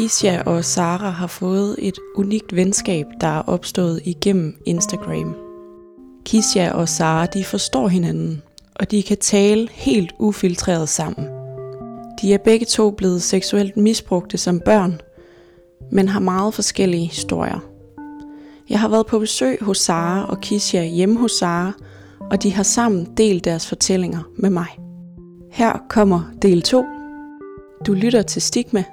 Kisha og Sara har fået et unikt venskab, der er opstået igennem Instagram. Kisha og Sara de forstår hinanden, og de kan tale helt ufiltreret sammen. De er begge to blevet seksuelt misbrugte som børn, men har meget forskellige historier. Jeg har været på besøg hos Sara og Kisha hjemme hos Sara, og de har sammen delt deres fortællinger med mig. Her kommer del 2. Du lytter til Stigma.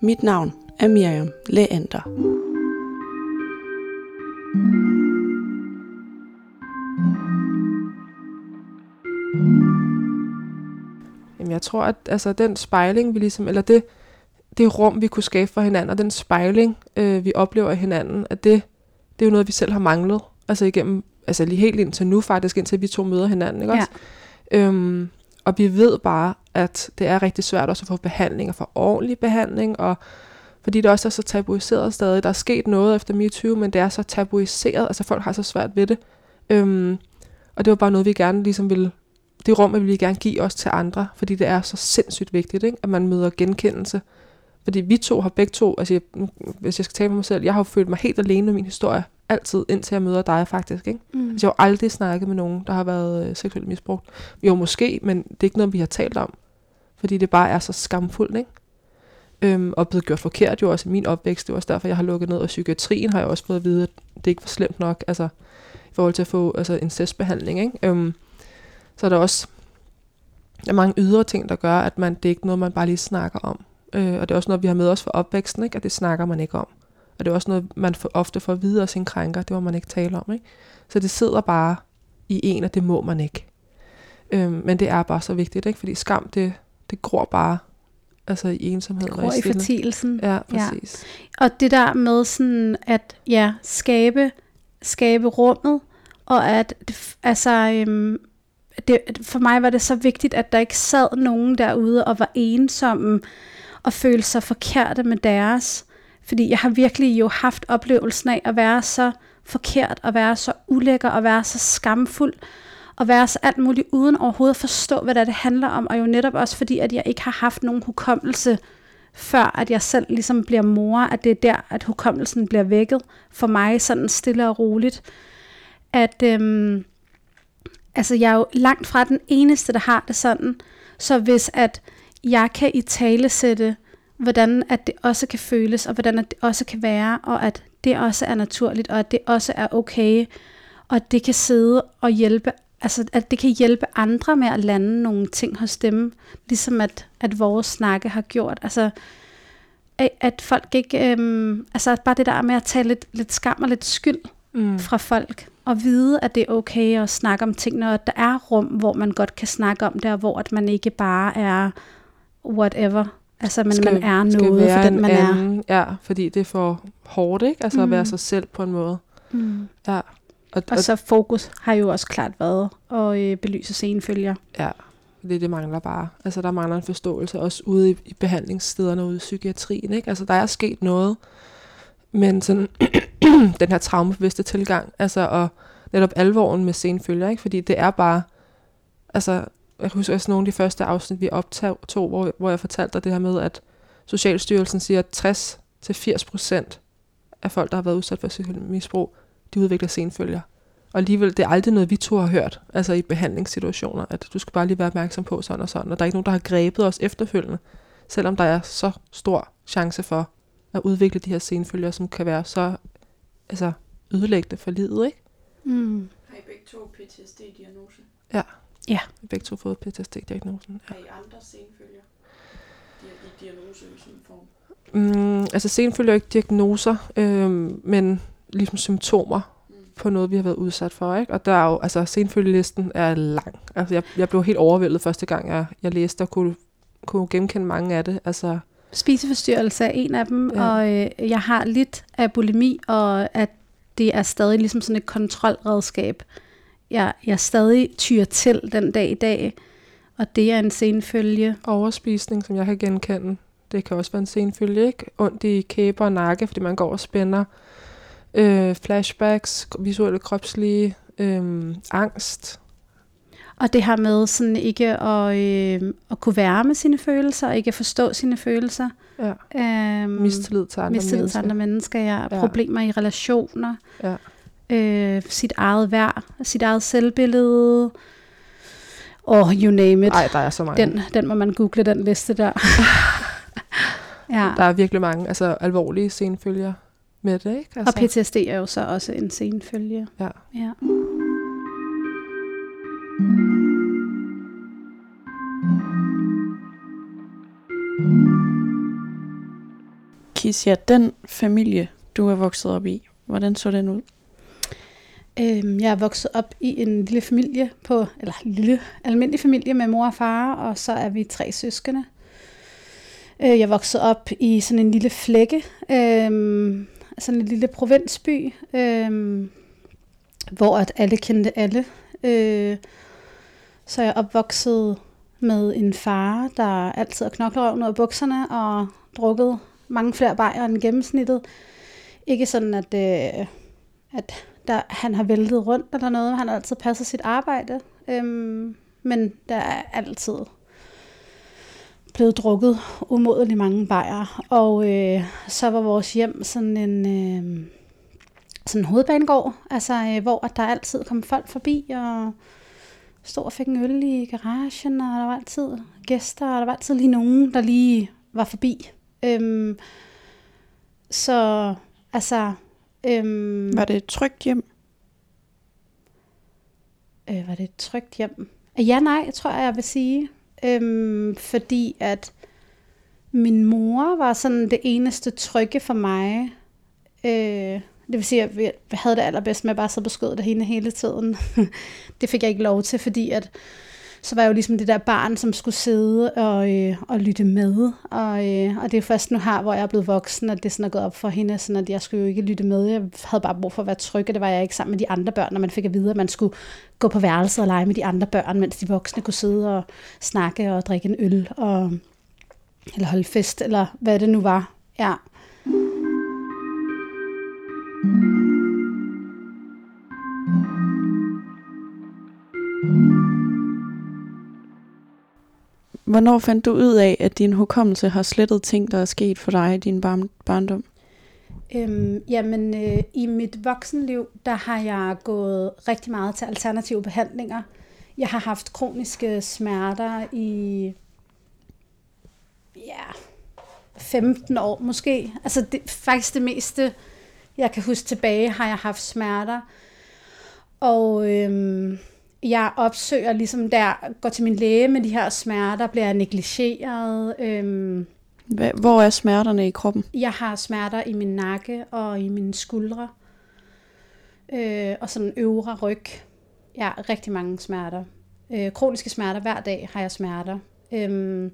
Mit navn er Miriam Leander. Jamen, jeg tror, at altså, den spejling, vi ligesom, eller det, det rum, vi kunne skabe for hinanden, og den spejling, øh, vi oplever i hinanden, at det, det er jo noget, vi selv har manglet. Altså igennem, altså lige helt indtil nu faktisk, indtil vi to møder hinanden, ikke Ja. også? Øhm, og vi ved bare, at det er rigtig svært også at få behandling, og få ordentlig behandling, og fordi det også er så tabuiseret stadig. Der er sket noget efter MeToo, men det er så tabuiseret, altså folk har så svært ved det. Øhm, og det var bare noget, vi gerne ligesom ville, det rum, vi ville gerne give os til andre, fordi det er så sindssygt vigtigt, ikke? at man møder genkendelse. Fordi vi to har begge to, altså jeg, hvis jeg skal tale for mig selv, jeg har jo følt mig helt alene med min historie, altid, indtil jeg møder dig faktisk. Ikke? Mm. Altså, jeg har aldrig snakket med nogen, der har været øh, seksuelt misbrugt. Jo, måske, men det er ikke noget, vi har talt om. Fordi det bare er så skamfuldt, ikke? Øhm, og blevet gjort forkert jo også i min opvækst. Det var også derfor, jeg har lukket ned. Og psykiatrien har jeg også fået at vide, at det ikke var slemt nok. Altså, i forhold til at få altså, incestbehandling, ikke? Øhm, så er der også der er mange ydre ting, der gør, at man, det er ikke noget, man bare lige snakker om. Øh, og det er også noget, vi har med os fra opvæksten, ikke? at det snakker man ikke om. Og det er også noget, man for, ofte får at vide af sine krænker, det må man ikke tale om. Ikke? Så det sidder bare i en, og det må man ikke. Øhm, men det er bare så vigtigt, ikke? fordi skam, det, det gror bare altså i ensomhed. og Gror i stille. fortielsen. Ja, præcis. Og det der med sådan at ja, skabe, skabe rummet, og at det altså, øhm, det, for mig var det så vigtigt, at der ikke sad nogen derude og var ensomme og følte sig forkerte med deres. Fordi jeg har virkelig jo haft oplevelsen af at være så forkert, og være så ulækker, og være så skamfuld, og være så alt muligt, uden overhovedet at forstå, hvad det, er, det handler om. Og jo netop også fordi, at jeg ikke har haft nogen hukommelse før at jeg selv ligesom bliver mor, at det er der, at hukommelsen bliver vækket for mig, sådan stille og roligt. At øhm, altså jeg er jo langt fra den eneste, der har det sådan. Så hvis at jeg kan i tale sætte, hvordan at det også kan føles, og hvordan at det også kan være, og at det også er naturligt, og at det også er okay, og at det kan sidde og hjælpe, altså at det kan hjælpe andre med at lande nogle ting hos dem, ligesom at, at vores snakke har gjort. Altså, at, folk ikke, øhm, altså bare det der med at tage lidt, lidt skam og lidt skyld Mm. fra folk, og vide, at det er okay at snakke om tingene, og at der er rum, hvor man godt kan snakke om det, og hvor at man ikke bare er whatever, altså men man er skal noget for være den, en man er. anden, Ja, fordi det er for hårdt, ikke? Altså mm. at være Mm. sig selv på en måde. Mm. Ja. Og, Og så fokus har jo også klart været at øh, belyse senfølger. Ja, det, det mangler bare. Altså, der mangler en forståelse, også ude i, i behandlingsstederne, ude i psykiatrien, ikke? Altså, der er sket noget, men sådan, den her traumebevidste tilgang, altså, og netop alvoren med senfølger, ikke? Fordi det er bare, altså, jeg husker også nogle af de første afsnit, vi optog, hvor, hvor jeg fortalte dig det her med, at Socialstyrelsen siger, at 60-80% af folk, der har været udsat for seksuelt misbrug, de udvikler senfølger. Og alligevel, det er aldrig noget, vi to har hørt, altså i behandlingssituationer, at du skal bare lige være opmærksom på sådan og sådan, og der er ikke nogen, der har grebet os efterfølgende, selvom der er så stor chance for at udvikle de her senfølger, som kan være så altså, ødelæggende for livet, ikke? Mm. Har I begge to PTSD-diagnose? Vi har begge to fået PTSD-diagnosen. Ja. Har I andre senfølger? I diagnosøvelsen form? Mm, altså senfølger er ikke diagnoser, øhm, men ligesom symptomer Mm. på noget, vi har været udsat for. Ikke? Og der er jo, altså senfølgelisten er lang. Altså, jeg, jeg blev helt overvældet første gang, jeg, jeg læste og kunne, kunne genkende mange af det. Altså, Spiseforstyrrelse er en af dem, Ja. ja. og øh, jeg har lidt af bulimi, og at det er stadig ligesom sådan et kontrolredskab, jeg, jeg stadig tyrer til den dag i dag, og det er en senfølge. overspisning, som jeg kan genkende. Det kan også være en senfølge, ikke? Ondt i kæber og nakke, fordi man går og spænder. Øh, flashbacks, visuelle kropslige, øh, angst. Og det her med sådan ikke at, øh, at kunne være med sine følelser, ikke at forstå sine følelser. Ja. Øhm, Mistillid til andre mistillid til mennesker. andre mennesker, ja. Ja. Problemer i relationer. Ja. Øh, sit eget værd, sit eget selvbillede. Og you name it. Ej, der er så mange. Den, den må man google, den liste der. ja. Der er virkelig mange altså, alvorlige senfølger med det, ikke? Altså, Og PTSD er jo så også en senfølge. Ja. ja. Kisja, den familie, du er vokset op i, hvordan så den ud? Øhm, jeg er vokset op i en lille familie på, eller lille almindelig familie med mor og far, og så er vi tre søskende. Øh, jeg voksede op i sådan en lille flække, øh, sådan en lille provinsby, øh, hvor at alle kendte alle. Øh, så jeg opvoksede opvokset med en far, der altid har knoklerøven ud af bukserne og drukket mange flere bajer end gennemsnittet. Ikke sådan, at, øh, at der, han har væltet rundt eller noget. Han har altid passet sit arbejde. Øhm, men der er altid blevet drukket umådelig mange bajer. Og øh, så var vores hjem sådan en øh, sådan en hovedbanegård, altså, øh, hvor at der altid kom folk forbi og stod og fik en øl i garagen, og der var altid gæster, og der var altid lige nogen, der lige var forbi. Øhm, så altså... Øhm, Var det et trygt hjem? øh, var det et trygt hjem? Ja, nej, tror jeg, jeg vil sige. Øhm, fordi at min mor var sådan det eneste trygge for mig. Øh, det vil sige, at jeg havde det allerbedst med at bare sidde på skødet af hende hele tiden. det fik jeg ikke lov til, fordi at så var jeg jo ligesom det der barn, som skulle sidde og, øh, og lytte med. Og, øh, og det er først nu her, hvor jeg er blevet voksen, at det sådan er gået op for hende, sådan at jeg skulle jo ikke lytte med. Jeg havde bare brug for at være tryg, og det var jeg ikke sammen med de andre børn, når man fik at vide, at man skulle gå på værelset og lege med de andre børn, mens de voksne kunne sidde og snakke og drikke en øl, og, eller holde fest, eller hvad det nu var. Ja. Hvornår fandt du ud af, at din hukommelse har slettet ting, der er sket for dig i din barn- barndom? Øhm, jamen, øh, i mit voksenliv, der har jeg gået rigtig meget til alternative behandlinger. Jeg har haft kroniske smerter i ja, 15 år måske. Altså det, faktisk det meste, jeg kan huske tilbage, har jeg haft smerter. Og øhm, jeg opsøger ligesom der, går til min læge med de her smerter, bliver negligeret. Øhm, Hvor er smerterne i kroppen? jeg har smerter i min nakke og i mine skuldre. Øh, og sådan øvre ryg. Ja, rigtig mange smerter. Øh, kroniske smerter. Hver dag har jeg smerter. Øhm,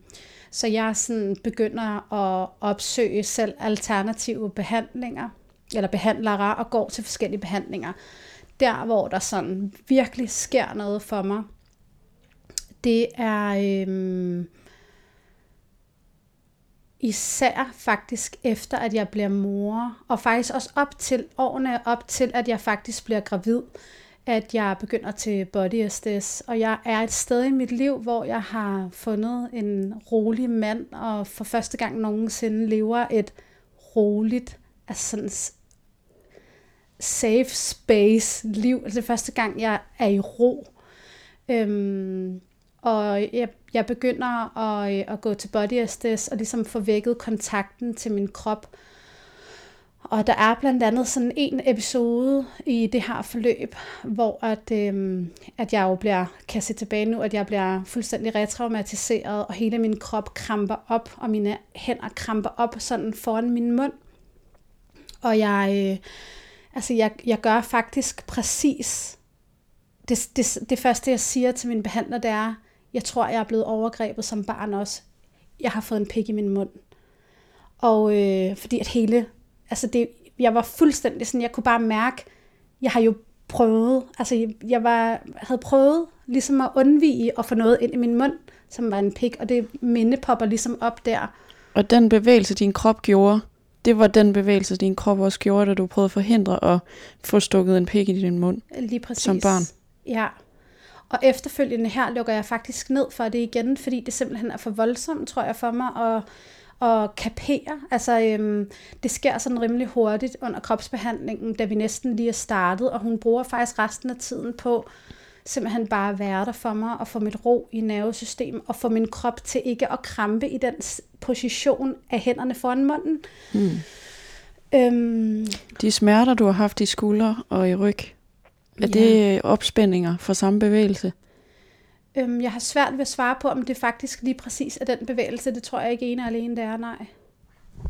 så jeg sådan begynder at opsøge selv alternative behandlinger, eller behandlere, og går til forskellige behandlinger. Der, hvor der sådan virkelig sker noget for mig, det er... Øhm, især faktisk efter, at jeg bliver mor, og faktisk også op til årene op til, at jeg faktisk bliver gravid, at jeg begynder til body SDS, og jeg er et sted i mit liv, hvor jeg har fundet en rolig mand, og for første gang nogensinde lever et roligt, altså sådan safe space liv. Altså det er første gang, jeg er i ro. Øhm, og jeg, jeg begynder at, øh, at gå til body SDS og ligesom få vækket kontakten til min krop. Og der er blandt andet sådan en episode i det her forløb, hvor at, øhm, at jeg jo bliver, kan se tilbage nu, at jeg bliver fuldstændig retraumatiseret, og hele min krop kramper op, og mine hænder kramper op sådan foran min mund. Og jeg, øh, altså jeg, jeg gør faktisk præcis det, det, det første, jeg siger til min behandler, det er, jeg tror, jeg er blevet overgrebet som barn også. Jeg har fået en pik i min mund. Og øh, fordi at hele, altså det, jeg var fuldstændig sådan, jeg kunne bare mærke, jeg har jo prøvet, altså jeg, jeg var, havde prøvet ligesom at undvige at få noget ind i min mund, som var en pik, og det minde popper ligesom op der. Og den bevægelse, din krop gjorde, det var den bevægelse, din krop også gjorde, da du prøvede at forhindre at få stukket en pik i din mund. Lige præcis. Som barn. Ja. Og efterfølgende her lukker jeg faktisk ned for det igen, fordi det simpelthen er for voldsomt, tror jeg, for mig at, at kapere. Altså, øhm, det sker sådan rimelig hurtigt under kropsbehandlingen, da vi næsten lige er startet, og hun bruger faktisk resten af tiden på simpelthen bare være der for mig, og få mit ro i nervesystem, og få min krop til ikke at krampe i den position af hænderne foran munden. Mm. Øhm, De smerter, du har haft i skuldre og i ryg, er ja. det opspændinger for samme bevægelse? Øhm, jeg har svært ved at svare på, om det faktisk lige præcis er den bevægelse. Det tror jeg ikke ene og alene, det er, nej.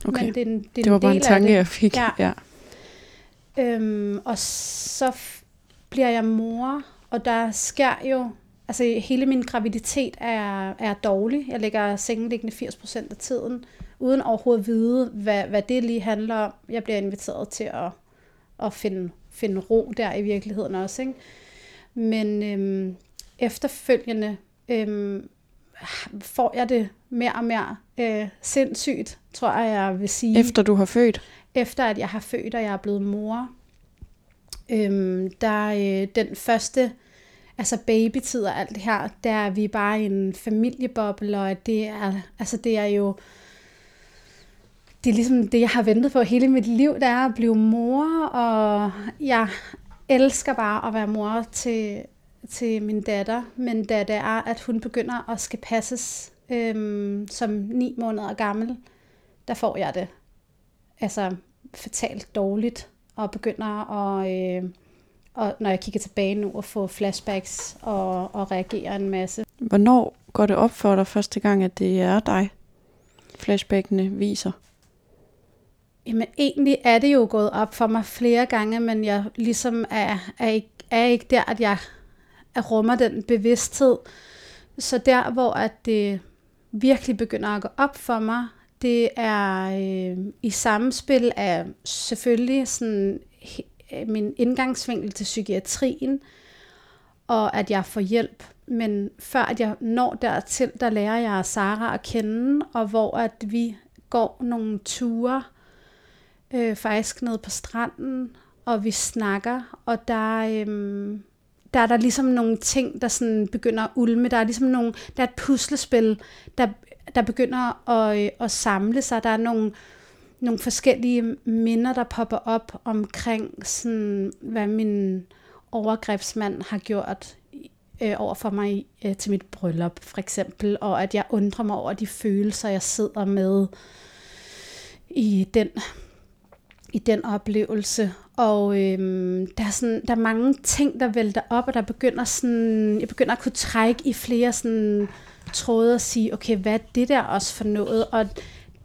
Okay. Men det, er en, det, er det var en bare en tanke, jeg fik. Ja. ja. Øhm, og så bliver jeg mor, og der sker jo... Altså hele min graviditet er, er dårlig. Jeg ligger sengeliggende 80% af tiden, uden overhovedet at vide, hvad, hvad det lige handler om. Jeg bliver inviteret til at, at finde, finde ro der i virkeligheden også. Ikke? Men øhm, efterfølgende øhm, får jeg det mere og mere øh, sindssygt, tror jeg, jeg vil sige. Efter du har født? Efter at jeg har født, og jeg er blevet mor. Øhm, der øh, den første altså babytid og alt det her, der er vi bare en familieboble, og det er, altså det er jo, det er ligesom det, jeg har ventet på hele mit liv, der er at blive mor, og jeg elsker bare at være mor til, til min datter, men da det er, at hun begynder at skal passes øhm, som ni måneder gammel, der får jeg det. Altså fatalt dårligt, og begynder at, øh, og når jeg kigger tilbage nu, at få flashbacks og, og reagere en masse. Hvornår går det op for dig første gang, at det er dig, flashbackene viser? Jamen egentlig er det jo gået op for mig flere gange, men jeg ligesom er, er, ikke, er ikke der, at jeg rummer den bevidsthed. Så der, hvor at det virkelig begynder at gå op for mig, det er øh, i samspil af selvfølgelig sådan Øh, min indgangsvinkel til psykiatrien, og at jeg får hjælp. Men før at jeg når dertil, der lærer jeg Sara at kende, og hvor at vi går nogle ture, øh, faktisk ned på stranden, og vi snakker, og der, øh, der er der ligesom nogle ting, der sådan begynder at ulme. Der er ligesom nogle, der er et puslespil, der, der begynder at, øh, at samle sig. Der er nogle, nogle forskellige minder, der popper op omkring, sådan, hvad min overgrebsmand har gjort øh, over for mig øh, til mit bryllup, for eksempel, og at jeg undrer mig over de følelser, jeg sidder med i den, i den oplevelse. Og øhm, der, er sådan, der er mange ting, der vælter op, og der begynder sådan, jeg begynder at kunne trække i flere sådan, tråde og sige, okay, hvad er det der også for noget? Og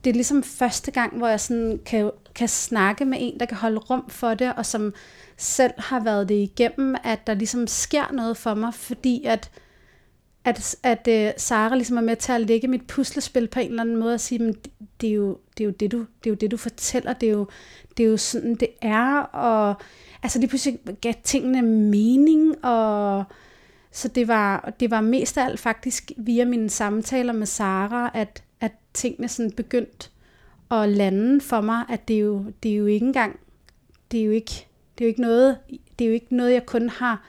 det er ligesom første gang, hvor jeg sådan kan, kan snakke med en, der kan holde rum for det, og som selv har været det igennem, at der ligesom sker noget for mig, fordi at, at, at uh, Sara ligesom er med til at lægge mit puslespil på en eller anden måde og sige, men det, det, er jo, det, er jo det, du, det er jo det, du fortæller, det er jo, det er jo sådan, det er, og altså lige pludselig gav tingene mening, og så det var, det var mest af alt faktisk via mine samtaler med Sara, at, at tingene sådan begyndt at lande for mig, at det er jo, det er jo ikke engang, det er jo ikke, det er jo ikke noget, det er jo ikke noget, jeg kun har,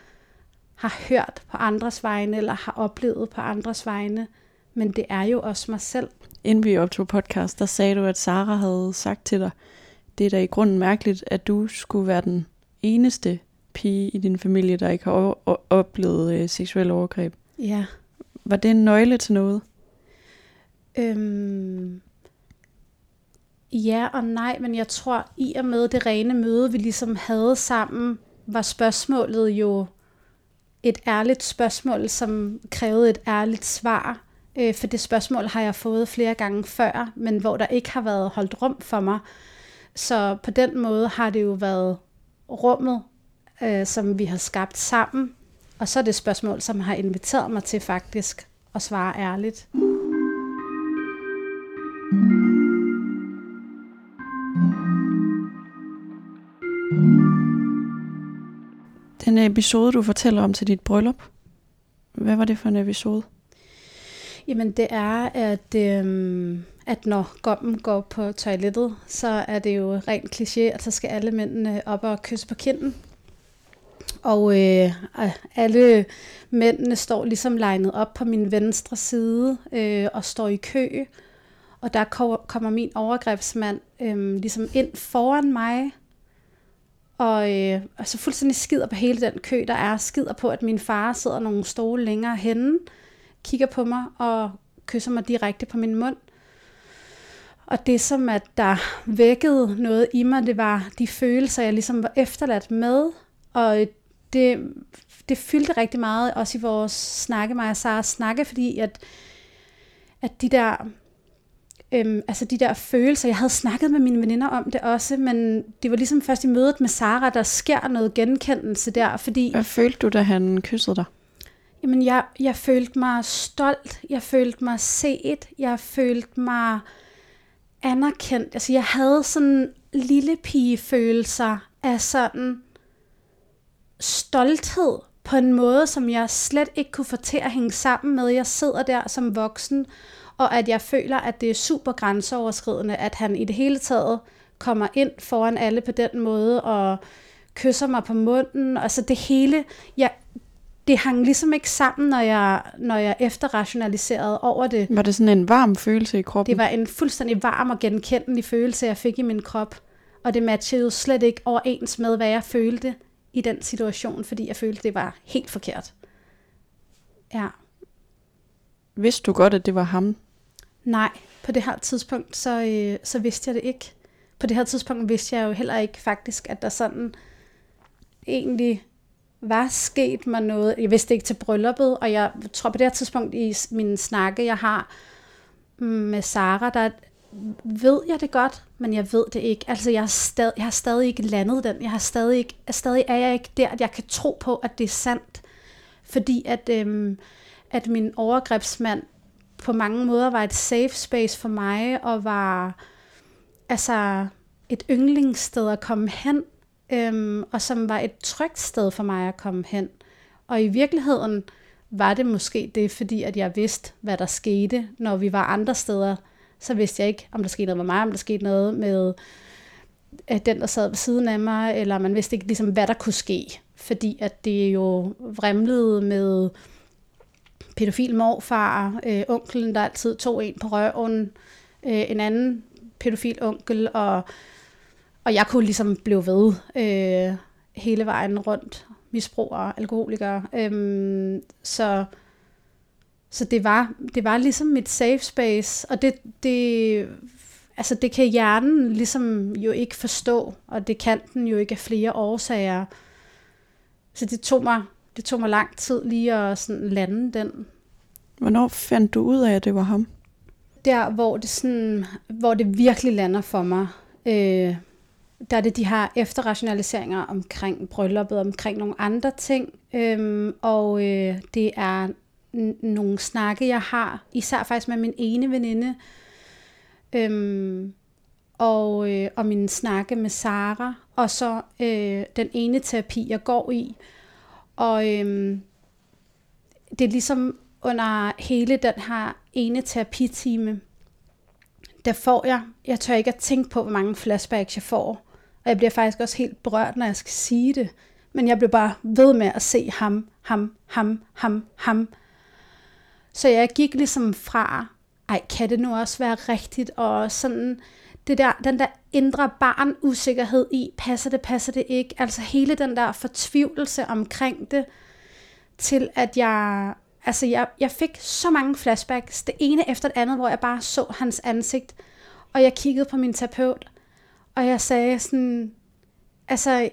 har hørt på andres vegne, eller har oplevet på andres vegne, men det er jo også mig selv. Inden vi optog podcast, der sagde du, at Sara havde sagt til dig, det er da i grunden mærkeligt, at du skulle være den eneste pige i din familie, der ikke har oplevet øh, seksuel overgreb. Ja. Var det en nøgle til noget? Øhm, ja og nej, men jeg tror, i og med det rene møde, vi ligesom havde sammen, var spørgsmålet jo et ærligt spørgsmål, som krævede et ærligt svar. Øh, for det spørgsmål har jeg fået flere gange før, men hvor der ikke har været holdt rum for mig. Så på den måde har det jo været rummet, øh, som vi har skabt sammen. Og så er det spørgsmål, som har inviteret mig til faktisk at svare ærligt. Den episode, du fortæller om til dit bryllup, hvad var det for en episode? Jamen det er, at, øhm, at når gommen går på toilettet, så er det jo rent kliché, at så skal alle mændene op og kysse på kinden. Og øh, alle mændene står ligesom legnet op på min venstre side øh, og står i kø. Og der kommer min overgrebsmand øh, ligesom ind foran mig. Og øh, altså fuldstændig skider på hele den kø, der er. Skider på, at min far sidder nogle stole længere henne. Kigger på mig og kysser mig direkte på min mund. Og det som at der vækkede noget i mig, det var de følelser, jeg ligesom var efterladt med. Og øh, det, det fyldte rigtig meget, også i vores snakke, mig og Sara snakke, fordi at, at de der øhm, altså de der følelser, jeg havde snakket med mine veninder om det også, men det var ligesom først i mødet med Sara, der sker noget genkendelse der, fordi... Hvad følte du, da han kyssede dig? Jamen, jeg, jeg følte mig stolt, jeg følte mig set, jeg følte mig anerkendt. Altså, jeg havde sådan lille pigefølelser af sådan stolthed på en måde, som jeg slet ikke kunne få til at hænge sammen med. Jeg sidder der som voksen, og at jeg føler, at det er super grænseoverskridende, at han i det hele taget kommer ind foran alle på den måde, og kysser mig på munden. Altså det hele, jeg, det hang ligesom ikke sammen, når jeg, når jeg efterrationaliserede over det. Var det sådan en varm følelse i kroppen? Det var en fuldstændig varm og genkendelig følelse, jeg fik i min krop. Og det matchede jo slet ikke overens med, hvad jeg følte i den situation, fordi jeg følte, det var helt forkert. Ja. Vidste du godt, at det var ham? Nej, på det her tidspunkt, så, øh, så vidste jeg det ikke. På det her tidspunkt vidste jeg jo heller ikke faktisk, at der sådan egentlig var sket mig noget. Jeg vidste ikke til brylluppet, og jeg tror på det her tidspunkt i min snakke, jeg har mm, med Sara, der ved jeg det godt, men jeg ved det ikke. Altså, jeg, har, stadig, jeg har stadig ikke landet den. Jeg har stadig ikke, stadig er jeg ikke der, at jeg kan tro på, at det er sandt. Fordi at, øhm, at min overgrebsmand på mange måder var et safe space for mig, og var altså et yndlingssted at komme hen, øhm, og som var et trygt sted for mig at komme hen. Og i virkeligheden var det måske det, fordi at jeg vidste, hvad der skete, når vi var andre steder, så vidste jeg ikke, om der skete noget med mig, om der skete noget med at den, der sad ved siden af mig, eller man vidste ikke, ligesom, hvad der kunne ske. Fordi at det jo vrimlede med pædofil morfar, øh, onkelen, der altid tog en på røven, øh, en anden pædofil onkel, og, og jeg kunne ligesom blive ved øh, hele vejen rundt, misbrugere, alkoholikere. Øh, så så det var, det var ligesom mit safe space, og det, det, altså det kan hjernen ligesom jo ikke forstå, og det kan den jo ikke af flere årsager. Så det tog mig, det tog mig lang tid lige at sådan lande den. Hvornår fandt du ud af, at det var ham? Der, hvor det, sådan, hvor det virkelig lander for mig, øh, der er det de her efterrationaliseringer omkring brylluppet, omkring nogle andre ting, øh, og øh, det er nogle snakke, jeg har, især faktisk med min ene veninde, øhm, og, øh, og min snakke med Sara, og så øh, den ene terapi, jeg går i. Og øhm, det er ligesom under hele den her ene terapitime, der får jeg, jeg tør ikke at tænke på, hvor mange flashbacks jeg får. Og jeg bliver faktisk også helt berørt, når jeg skal sige det. Men jeg bliver bare ved med at se ham, ham, ham, ham, ham, så jeg gik ligesom fra, ej, kan det nu også være rigtigt, og sådan, det der, den der indre barn usikkerhed i, passer det, passer det ikke, altså hele den der fortvivlelse omkring det, til at jeg, altså jeg, jeg fik så mange flashbacks, det ene efter det andet, hvor jeg bare så hans ansigt, og jeg kiggede på min terapeut, og jeg sagde sådan, altså,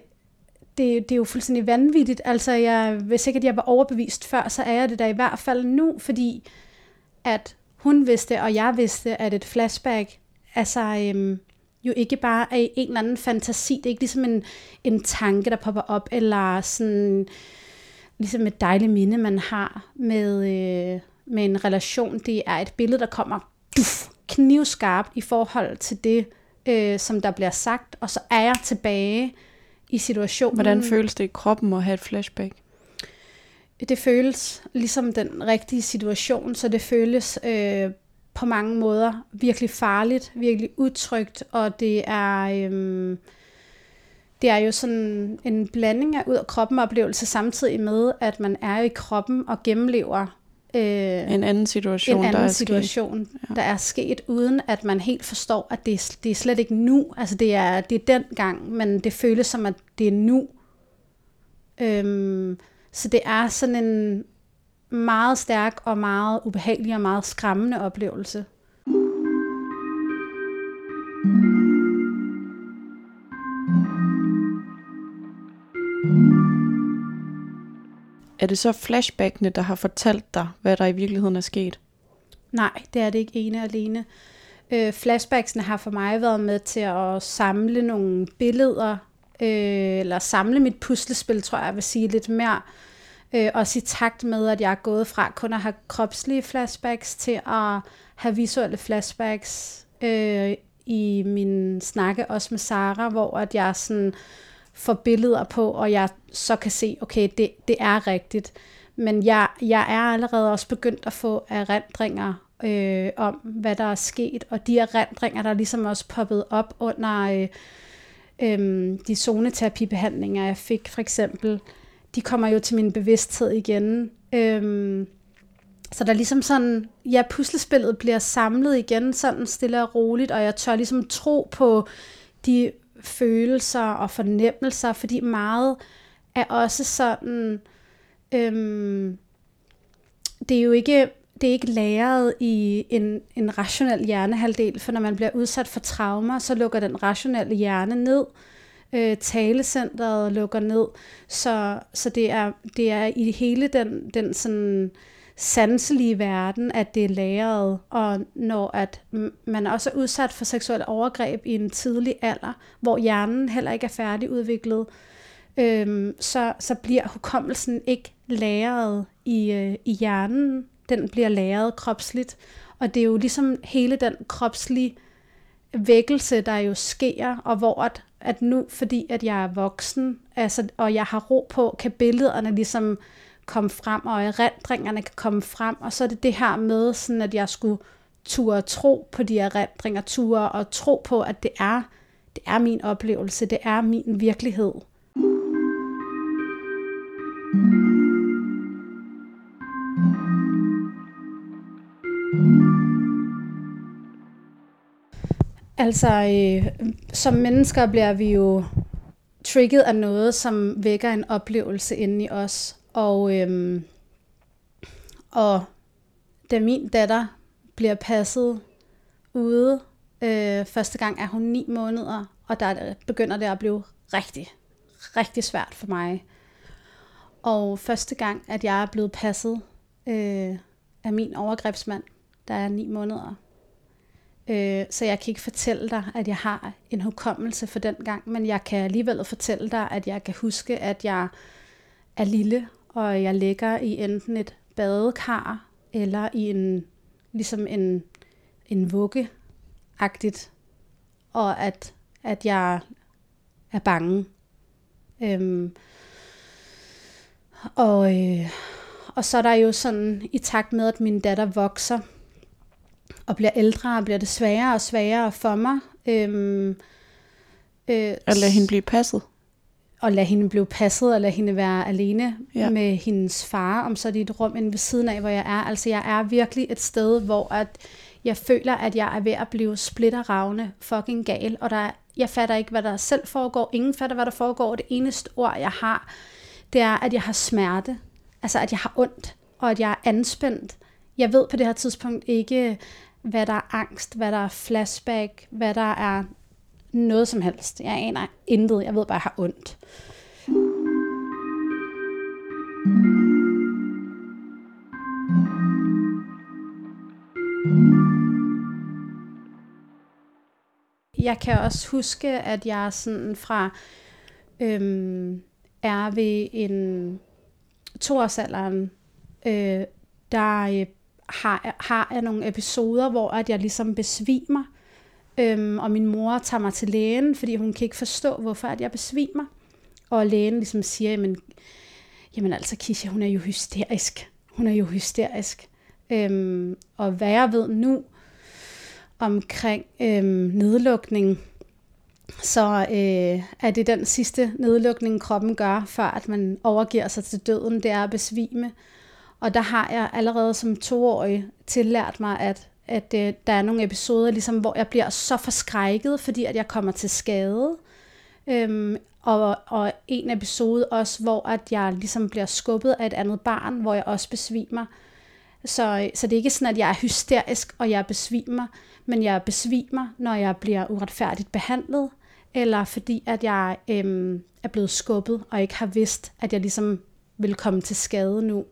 det, det er jo fuldstændig vanvittigt. Altså, jeg, hvis ikke at jeg var overbevist før, så er jeg det der i hvert fald nu, fordi at hun vidste, og jeg vidste, at et flashback, altså øhm, jo ikke bare er en eller anden fantasi, det er ikke ligesom en, en tanke, der popper op, eller sådan ligesom et dejligt minde, man har med, øh, med en relation. Det er et billede, der kommer duf, knivskarpt i forhold til det, øh, som der bliver sagt, og så er jeg tilbage i situationen. Hvordan føles det i kroppen at have et flashback? Det føles ligesom den rigtige situation, så det føles øh, på mange måder virkelig farligt, virkelig utrygt, og det er... Øh, det er jo sådan en blanding af ud af kroppen oplevelse, samtidig med, at man er i kroppen og gennemlever øh, en anden situation, en anden der er situation, sket. Ja. der er sket, uden at man helt forstår, at det er, det er slet ikke nu. Altså det er, det er den gang, men det føles som, at det er nu. Øhm, så det er sådan en meget stærk og meget ubehagelig og meget skræmmende oplevelse. Er det så flashbackene, der har fortalt dig, hvad der i virkeligheden er sket? Nej, det er det ikke ene alene. Øh, flashbacksene har for mig været med til at samle nogle billeder, øh, eller samle mit puslespil, tror jeg, jeg vil sige lidt mere. Øh, Øh, også i takt med, at jeg er gået fra kun at have kropslige flashbacks til at have visuelle flashbacks øh, i min snakke, også med Sara, hvor at jeg sådan får billeder på, og jeg så kan se, okay, det, det er rigtigt. Men jeg, jeg er allerede også begyndt at få erindringer øh, om, hvad der er sket, og de erindringer, der er ligesom også poppet op under øh, øh, de zoneterapibehandlinger, jeg fik for eksempel, de kommer jo til min bevidsthed igen. Øhm, så der er ligesom sådan, ja, puslespillet bliver samlet igen, sådan stille og roligt, og jeg tør ligesom tro på de følelser og fornemmelser, fordi meget er også sådan, øhm, det er jo ikke, det er ikke læret i en, en rationel hjernehalvdel, for når man bliver udsat for traumer, så lukker den rationelle hjerne ned, øh, talecentret lukker ned, så, så det, er, det er i hele den, den sådan, sanselige verden, at det er læret, og når at man også er udsat for seksuel overgreb i en tidlig alder, hvor hjernen heller ikke er færdigudviklet, øhm, så, så bliver hukommelsen ikke læret i, øh, i hjernen, den bliver læret kropsligt, og det er jo ligesom hele den kropslige vækkelse, der jo sker, og hvor at, at nu, fordi at jeg er voksen, altså, og jeg har ro på, kan billederne ligesom komme frem, og erindringerne kan komme frem, og så er det det her med, sådan at jeg skulle ture tro på de erindringer, ture og tro på, at det er, det er min oplevelse, det er min virkelighed. Altså, øh, som mennesker bliver vi jo trigget af noget, som vækker en oplevelse inde i os. Og, øh, og da min datter bliver passet ude, øh, første gang er hun ni måneder, og der begynder det at blive rigtig, rigtig svært for mig. Og første gang, at jeg er blevet passet øh, af min overgrebsmand, der er ni måneder. Øh, så jeg kan ikke fortælle dig, at jeg har en hukommelse for den gang, men jeg kan alligevel fortælle dig, at jeg kan huske, at jeg er lille, og jeg ligger i enten et badekar eller i en ligesom en, en vugge agtigt og at, at jeg er bange. Øhm, og, øh, og så er der jo sådan, i takt med, at min datter vokser og bliver ældre, bliver det sværere og sværere for mig. Øhm, øh, at lade hende blive passet? og lade hende blive passet, og lade hende være alene ja. med hendes far, om så er det et rum inde ved siden af, hvor jeg er. Altså jeg er virkelig et sted, hvor at jeg føler, at jeg er ved at blive splitteravne fucking gal, og der, jeg fatter ikke, hvad der selv foregår. Ingen fatter, hvad der foregår. Det eneste ord, jeg har, det er, at jeg har smerte. Altså, at jeg har ondt, og at jeg er anspændt. Jeg ved på det her tidspunkt ikke, hvad der er angst, hvad der er flashback, hvad der er noget som helst. Jeg aner intet. Jeg ved bare, at jeg har ondt. Jeg kan også huske, at jeg sådan fra øhm, er ved en toårsalderen, øh, der øh, har, har jeg nogle episoder, hvor at jeg ligesom besvimer, Øhm, og min mor tager mig til lægen, fordi hun kan ikke forstå, hvorfor at jeg besvimer. Og lægen ligesom siger, jamen, jamen altså Kisha, hun er jo hysterisk. Hun er jo hysterisk. Øhm, og hvad jeg ved nu omkring øhm, nedlukning, så øh, er det den sidste nedlukning, kroppen gør, før at man overgiver sig til døden, det er at besvime. Og der har jeg allerede som toårig tillært mig, at, at øh, der er nogle episoder, ligesom, hvor jeg bliver så forskrækket, fordi at jeg kommer til skade. Øhm, og, og en episode også, hvor at jeg ligesom bliver skubbet af et andet barn, hvor jeg også besvimer. Så, så det er ikke sådan, at jeg er hysterisk, og jeg besvimer, men jeg besvimer, når jeg bliver uretfærdigt behandlet, eller fordi at jeg øhm, er blevet skubbet, og ikke har vidst, at jeg ligesom vil komme til skade nu.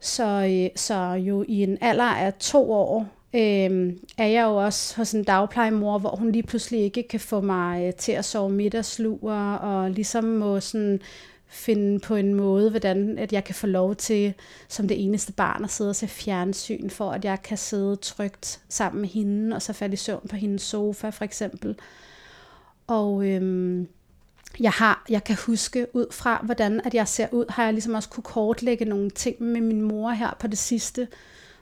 Så, øh, så jo i en alder af to år, øh, er jeg jo også hos en dagplejemor, hvor hun lige pludselig ikke kan få mig øh, til at sove middagslur, og ligesom må sådan finde på en måde, hvordan at jeg kan få lov til, som det eneste barn, at sidde og se fjernsyn, for at jeg kan sidde trygt sammen med hende, og så falde i søvn på hendes sofa, for eksempel. Og øhm, jeg har, jeg kan huske ud fra, hvordan at jeg ser ud, har jeg ligesom også kunne kortlægge nogle ting med min mor her på det sidste,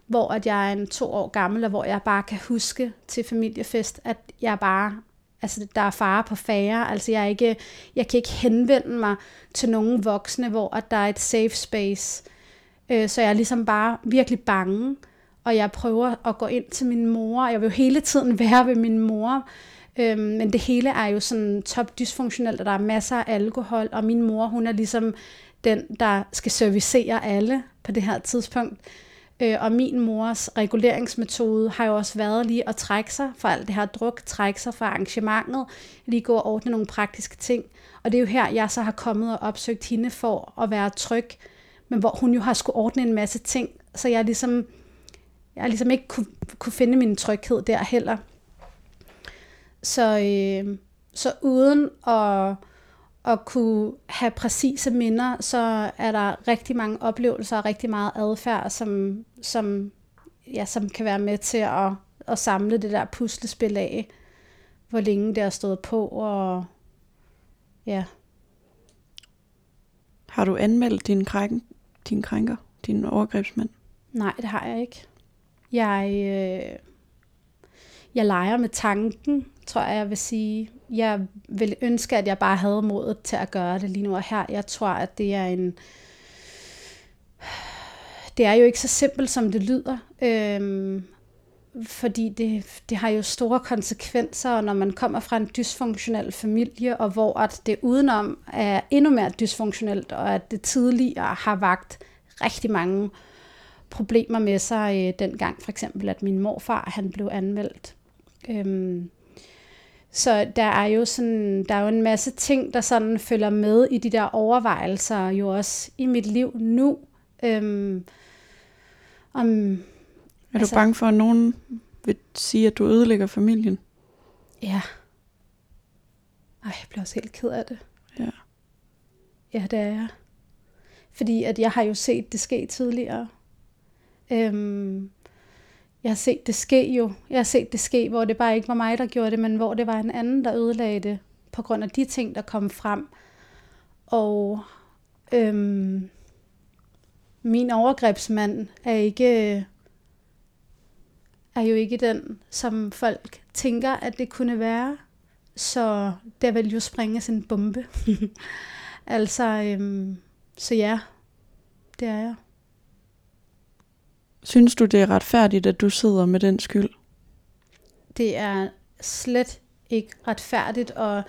hvor at jeg er en to år gammel, og hvor jeg bare kan huske til familiefest, at jeg bare, altså der er fare på færre, altså jeg, er ikke, jeg kan ikke henvende mig til nogen voksne, hvor at der er et safe space, øh, så jeg er ligesom bare virkelig bange, og jeg prøver at gå ind til min mor, jeg vil jo hele tiden være ved min mor, Øhm, men det hele er jo sådan top dysfunktionelt, og der er masser af alkohol, og min mor, hun er ligesom den, der skal servicere alle på det her tidspunkt. Øh, og min mors reguleringsmetode har jo også været lige at trække sig fra alt det her druk, trække sig fra arrangementet, lige gå og ordne nogle praktiske ting. Og det er jo her, jeg så har kommet og opsøgt hende for at være tryg, men hvor hun jo har skulle ordne en masse ting, så jeg ligesom, jeg ligesom ikke kunne, kunne finde min tryghed der heller. Så, øh, så uden at, at kunne have præcise minder, så er der rigtig mange oplevelser og rigtig meget adfærd, som, som, ja, som kan være med til at, at samle det der puslespil af, hvor længe det har stået på. Og, ja. Har du anmeldt din, krænk, din krænker, din overgrebsmand? Nej, det har jeg ikke. Jeg, øh, jeg leger med tanken, tror jeg, jeg vil sige. Jeg vil ønske, at jeg bare havde modet til at gøre det lige nu og her. Jeg tror, at det er en... Det er jo ikke så simpelt, som det lyder. Øhm, fordi det, det har jo store konsekvenser, når man kommer fra en dysfunktionel familie, og hvor at det udenom er endnu mere dysfunktionelt, og at det tidligere har vagt rigtig mange problemer med sig, øh, dengang for eksempel, at min morfar han blev anmeldt. Øhm, så der er jo sådan, der er jo en masse ting, der sådan følger med i de der overvejelser, jo også i mit liv nu. Øhm, om, er du altså, bange for, at nogen vil sige, at du ødelægger familien? Ja. Ej, jeg bliver også helt ked af det. Ja. Ja, det er jeg. Fordi at jeg har jo set det ske tidligere. Øhm, jeg har set det ske jo. Jeg har set det ske, hvor det bare ikke var mig, der gjorde det, men hvor det var en anden, der ødelagde det, på grund af de ting, der kom frem. Og øhm, min overgrebsmand er ikke er jo ikke den, som folk tænker, at det kunne være. Så der vil jo springes en bombe. altså, øhm, så ja, det er jeg. Synes du, det er retfærdigt, at du sidder med den skyld? Det er slet ikke retfærdigt, og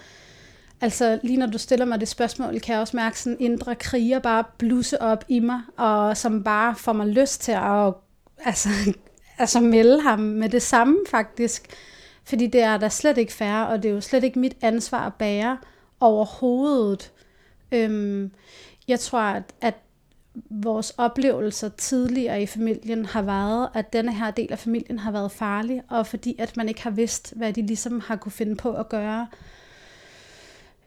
altså lige når du stiller mig det spørgsmål, kan jeg også mærke sådan indre kriger bare blusse op i mig, og som bare får mig lyst til at altså, altså melde ham med det samme faktisk. Fordi det er da slet ikke fair, og det er jo slet ikke mit ansvar at bære overhovedet. Øhm, jeg tror, at, at vores oplevelser tidligere i familien har været, at denne her del af familien har været farlig, og fordi at man ikke har vidst, hvad de ligesom har kunne finde på at gøre.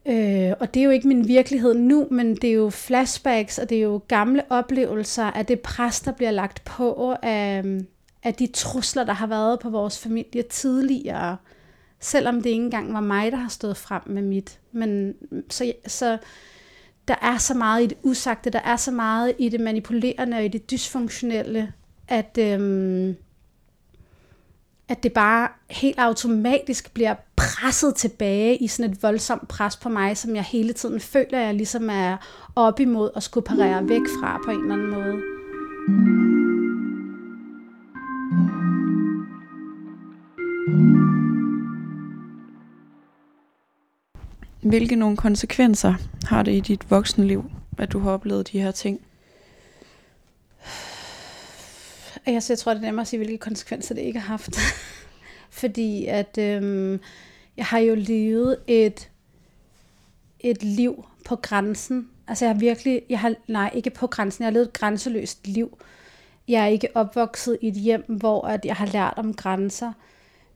Øh, og det er jo ikke min virkelighed nu, men det er jo flashbacks, og det er jo gamle oplevelser af det pres, der bliver lagt på af, af de trusler, der har været på vores familie tidligere. Selvom det ikke engang var mig, der har stået frem med mit. Men så, så der er så meget i det usagte, der er så meget i det manipulerende og i det dysfunktionelle, at, øhm, at det bare helt automatisk bliver presset tilbage i sådan et voldsomt pres på mig, som jeg hele tiden føler, at jeg ligesom er op imod og skulle parere væk fra på en eller anden måde. Hvilke nogle konsekvenser har det i dit voksenliv, at du har oplevet de her ting? Jeg, jeg tror, det er nemmere at sige, hvilke konsekvenser det ikke har haft. Fordi at øhm, jeg har jo levet et, et liv på grænsen. Altså jeg har virkelig, jeg har, nej ikke på grænsen, jeg har levet et grænseløst liv. Jeg er ikke opvokset i et hjem, hvor at jeg har lært om grænser.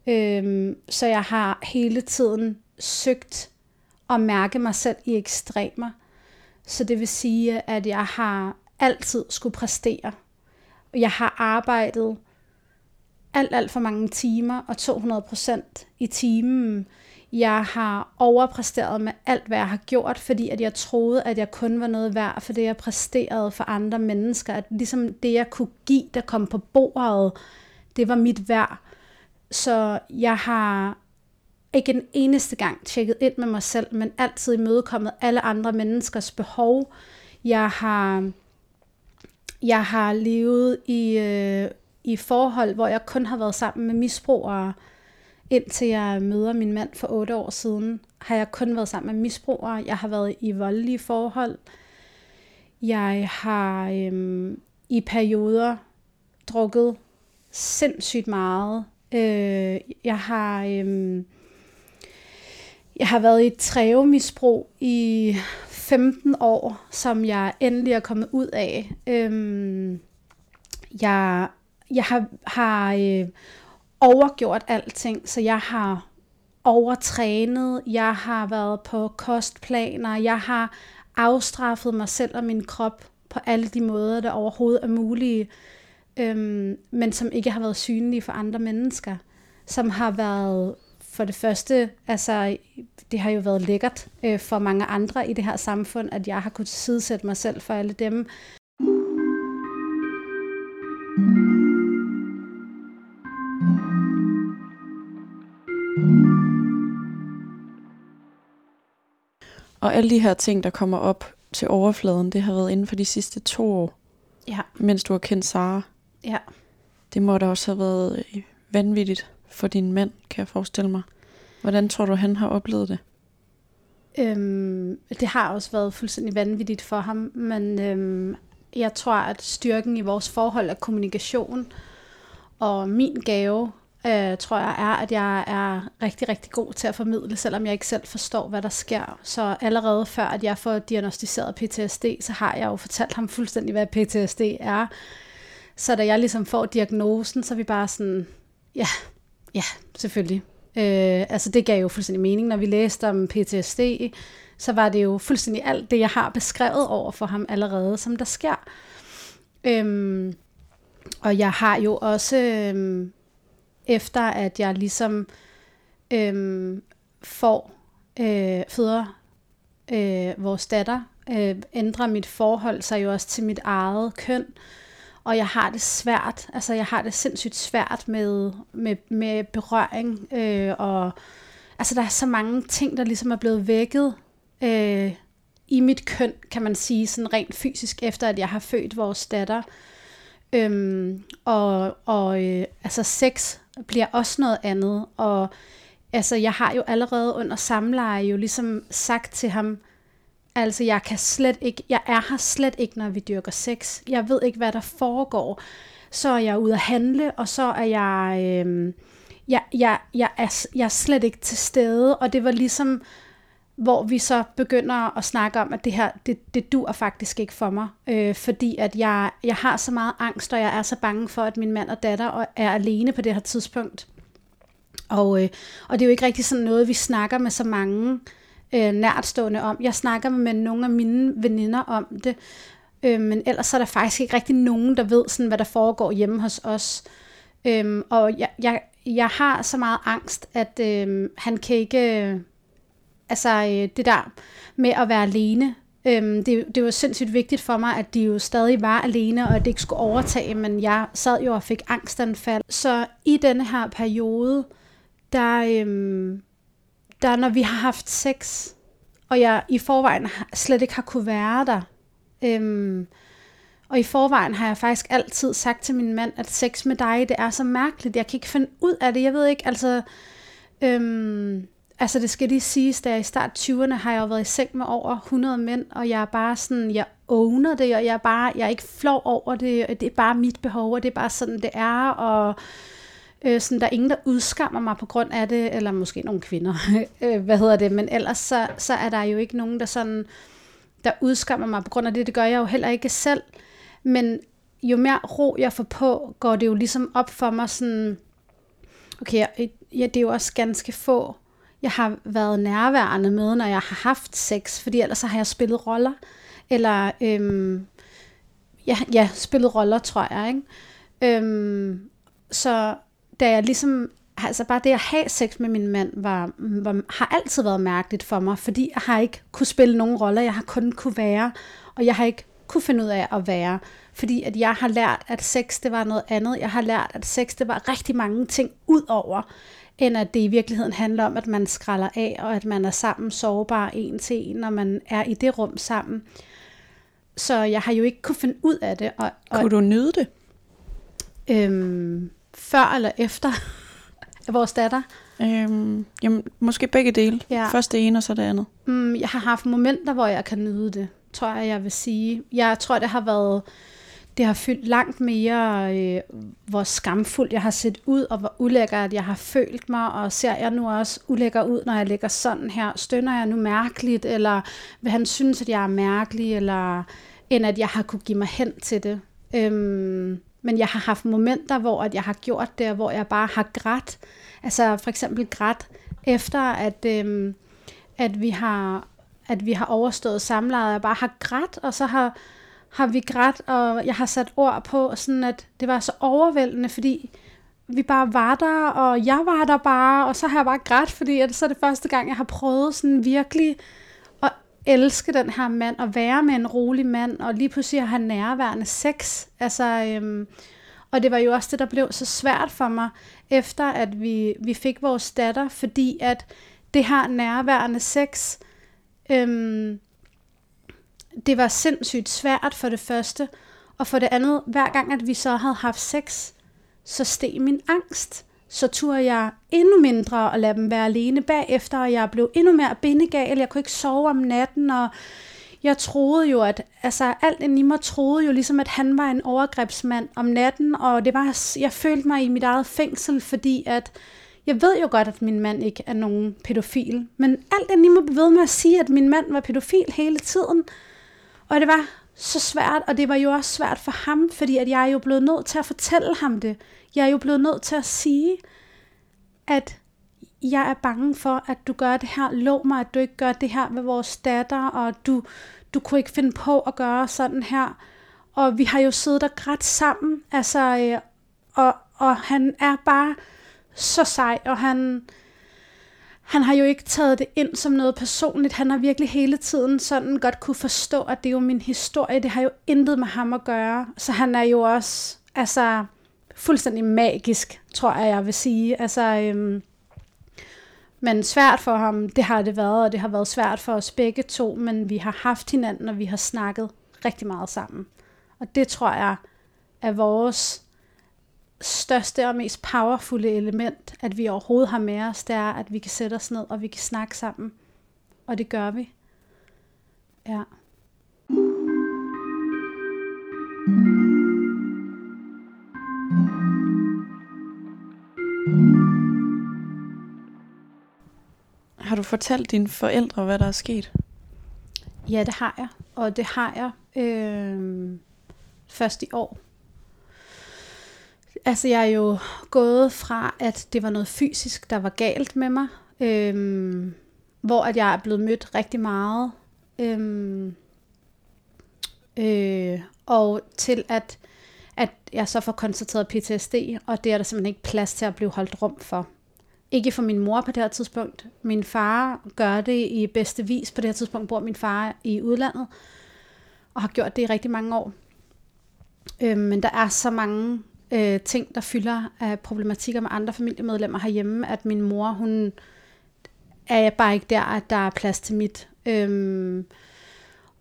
Øhm, så jeg har hele tiden søgt at mærke mig selv i ekstremer. Så det vil sige, at jeg har altid skulle præstere. Jeg har arbejdet alt, alt for mange timer og 200 procent i timen. Jeg har overpræsteret med alt, hvad jeg har gjort, fordi at jeg troede, at jeg kun var noget værd for det, jeg præsterede for andre mennesker. At ligesom det, jeg kunne give, der kom på bordet, det var mit værd. Så jeg har ikke en eneste gang tjekket ind med mig selv, men altid imødekommet alle andre menneskers behov. Jeg har, jeg har levet i, øh, i forhold, hvor jeg kun har været sammen med misbrugere. Indtil jeg møder min mand for otte år siden, har jeg kun været sammen med misbrugere. Jeg har været i voldelige forhold. Jeg har øhm, i perioder drukket sindssygt meget. Øh, jeg har øhm, jeg har været i et trævemisbrug i 15 år, som jeg endelig er kommet ud af. Øhm, jeg jeg har, har øh, overgjort alting, så jeg har overtrænet, jeg har været på kostplaner, jeg har afstraffet mig selv og min krop på alle de måder, der overhovedet er mulige, øhm, men som ikke har været synlige for andre mennesker, som har været for det første, altså det har jo været lækkert øh, for mange andre i det her samfund, at jeg har kunnet sidesætte mig selv for alle dem. Og alle de her ting, der kommer op til overfladen, det har været inden for de sidste to år, Ja, mens du har kendt Sara. ja. Det må da også have været vanvittigt for din mand, kan jeg forestille mig. Hvordan tror du, han har oplevet det? Øhm, det har også været fuldstændig vanvittigt for ham, men øhm, jeg tror, at styrken i vores forhold er kommunikation. Og min gave, øh, tror jeg, er, at jeg er rigtig, rigtig god til at formidle, selvom jeg ikke selv forstår, hvad der sker. Så allerede før, at jeg får diagnostiseret PTSD, så har jeg jo fortalt ham fuldstændig, hvad PTSD er. Så da jeg ligesom får diagnosen, så er vi bare sådan, ja, ja, selvfølgelig. Øh, altså det gav jo fuldstændig mening, når vi læste om PTSD, så var det jo fuldstændig alt det, jeg har beskrevet over for ham allerede, som der sker. Øhm, og jeg har jo også, øhm, efter at jeg ligesom øhm, får øh, føder øh, vores datter, øh, ændrer mit forhold sig jo også til mit eget køn, og jeg har det svært, altså jeg har det sindssygt svært med, med, med berøring, øh, og altså der er så mange ting, der ligesom er blevet vækket øh, i mit køn, kan man sige, sådan rent fysisk, efter at jeg har født vores datter. Øhm, og og øh, altså sex bliver også noget andet, og altså jeg har jo allerede under samleje jo ligesom sagt til ham, altså jeg kan slet ikke, jeg er her slet ikke, når vi dyrker sex. Jeg ved ikke, hvad der foregår. Så er jeg ude at handle, og så er jeg, øh, jeg, jeg, jeg, er, jeg er slet ikke til stede, og det var ligesom, hvor vi så begynder at snakke om, at det her, det, det dur faktisk ikke for mig, øh, fordi at jeg, jeg har så meget angst, og jeg er så bange for, at min mand og datter er alene på det her tidspunkt. Og, øh, og det er jo ikke rigtig sådan noget, vi snakker med så mange øh, nærtstående om. Jeg snakker med nogle af mine veninder om det, øh, men ellers er der faktisk ikke rigtig nogen, der ved, sådan, hvad der foregår hjemme hos os. Øh, og jeg, jeg, jeg har så meget angst, at øh, han kan ikke... Øh, altså øh, det der med at være alene, øhm, det, det var sindssygt vigtigt for mig, at de jo stadig var alene, og at det ikke skulle overtage, men jeg sad jo og fik angstanfald. Så i denne her periode, der, øhm, der når vi har haft sex, og jeg i forvejen slet ikke har kunne være der, øhm, og i forvejen har jeg faktisk altid sagt til min mand, at sex med dig, det er så mærkeligt. Jeg kan ikke finde ud af det. Jeg ved ikke, altså... Øhm, altså det skal lige siges, da jeg i start 20'erne har jeg jo været i seng med over 100 mænd, og jeg er bare sådan, jeg owner det, og jeg er bare, jeg er ikke flov over det, det er bare mit behov, og det er bare sådan, det er, og øh, sådan, der er ingen, der udskammer mig på grund af det, eller måske nogle kvinder, øh, hvad hedder det, men ellers så, så er der jo ikke nogen, der sådan, der udskammer mig på grund af det, det gør jeg jo heller ikke selv, men jo mere ro jeg får på, går det jo ligesom op for mig sådan, okay, ja, det er jo også ganske få, jeg har været nærværende med, når jeg har haft sex, fordi ellers så har jeg spillet roller, eller øhm, ja, ja, spillet roller, tror jeg, ikke? Øhm, så da jeg ligesom, altså bare det at have sex med min mand, var, var, har altid været mærkeligt for mig, fordi jeg har ikke kunne spille nogen roller, jeg har kun kunne være, og jeg har ikke kunne finde ud af at være. Fordi at jeg har lært, at sex det var noget andet. Jeg har lært, at sex det var rigtig mange ting ud over, end at det i virkeligheden handler om, at man skralder af, og at man er sammen sårbar en til en, når man er i det rum sammen. Så jeg har jo ikke kunne finde ud af det. Og, og, kunne du nyde det? Øhm, før eller efter af vores datter? Øhm, jamen, måske begge dele. Ja. Først det ene, og så det andet. Mm, jeg har haft momenter, hvor jeg kan nyde det tror jeg, jeg vil sige. Jeg tror, det har været det har fyldt langt mere, øh, hvor skamfuld jeg har set ud, og hvor ulækkert jeg har følt mig, og ser jeg nu også ulækker ud, når jeg ligger sådan her? Stønner jeg nu mærkeligt, eller vil han synes, at jeg er mærkelig, eller end at jeg har kunne give mig hen til det? Øhm, men jeg har haft momenter, hvor at jeg har gjort det, hvor jeg bare har grædt. Altså for eksempel grædt efter, at, øhm, at vi har at vi har overstået samlejet, Jeg bare har grædt, og så har, har vi grædt, og jeg har sat ord på, sådan at det var så overvældende, fordi vi bare var der, og jeg var der bare, og så har jeg bare grædt, fordi at så er det første gang, jeg har prøvet sådan virkelig elske den her mand, og være med en rolig mand, og lige pludselig at have nærværende sex. Altså, øhm, og det var jo også det, der blev så svært for mig, efter at vi, vi fik vores datter, fordi at det her nærværende sex, Øhm, det var sindssygt svært for det første, og for det andet, hver gang at vi så havde haft sex, så steg min angst. Så turde jeg endnu mindre at lade dem være alene bagefter, og jeg blev endnu mere bindegal. Jeg kunne ikke sove om natten, og jeg troede jo, at altså, alt i mig troede jo ligesom, at han var en overgrebsmand om natten, og det var, jeg følte mig i mit eget fængsel, fordi at jeg ved jo godt, at min mand ikke er nogen pædofil, men alt i må ved med at sige, at min mand var pædofil hele tiden. Og det var så svært, og det var jo også svært for ham, fordi at jeg er jo blevet nødt til at fortælle ham det. Jeg er jo blevet nødt til at sige, at jeg er bange for, at du gør det her. Lov mig, at du ikke gør det her med vores datter, og du, du kunne ikke finde på at gøre sådan her. Og vi har jo siddet og grædt sammen, altså, øh, og, og han er bare så sej, og han, han har jo ikke taget det ind som noget personligt. Han har virkelig hele tiden sådan godt kunne forstå, at det er jo min historie. Det har jo intet med ham at gøre. Så han er jo også altså, fuldstændig magisk, tror jeg, jeg vil sige. Altså, øhm, men svært for ham, det har det været, og det har været svært for os begge to, men vi har haft hinanden, og vi har snakket rigtig meget sammen. Og det tror jeg er vores største og mest powerfulde element, at vi overhovedet har med os, det er, at vi kan sætte os ned, og vi kan snakke sammen. Og det gør vi. Ja. Har du fortalt dine forældre, hvad der er sket? Ja, det har jeg. Og det har jeg øh, først i år. Altså, jeg er jo gået fra, at det var noget fysisk, der var galt med mig, Øh, hvor at jeg er blevet mødt rigtig meget, Øh, øh, og til at, at jeg så får konstateret PTSD, og det er der simpelthen ikke plads til at blive holdt rum for. Ikke for min mor på det her tidspunkt. Min far gør det i bedste vis. På det her tidspunkt bor min far i udlandet, og har gjort det i rigtig mange år. Øh, men der er så mange øh, ting, der fylder af problematikker med andre familiemedlemmer herhjemme, at min mor, hun er bare ikke der, at der er plads til mit. Øhm,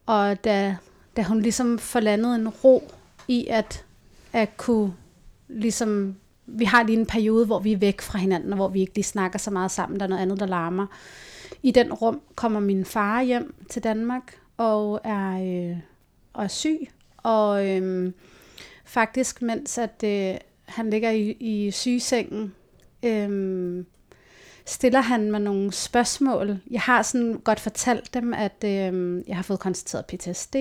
og da, da hun ligesom får landet en ro i at, at kunne ligesom vi har lige en periode, hvor vi er væk fra hinanden, og hvor vi ikke lige snakker så meget sammen. Der er noget andet, der larmer. I den rum kommer min far hjem til Danmark og er, øh, og er syg. Og øh, faktisk, mens at, øh, han ligger i, i sygesengen, øh, stiller han mig nogle spørgsmål. Jeg har sådan godt fortalt dem, at øh, jeg har fået konstateret PTSD.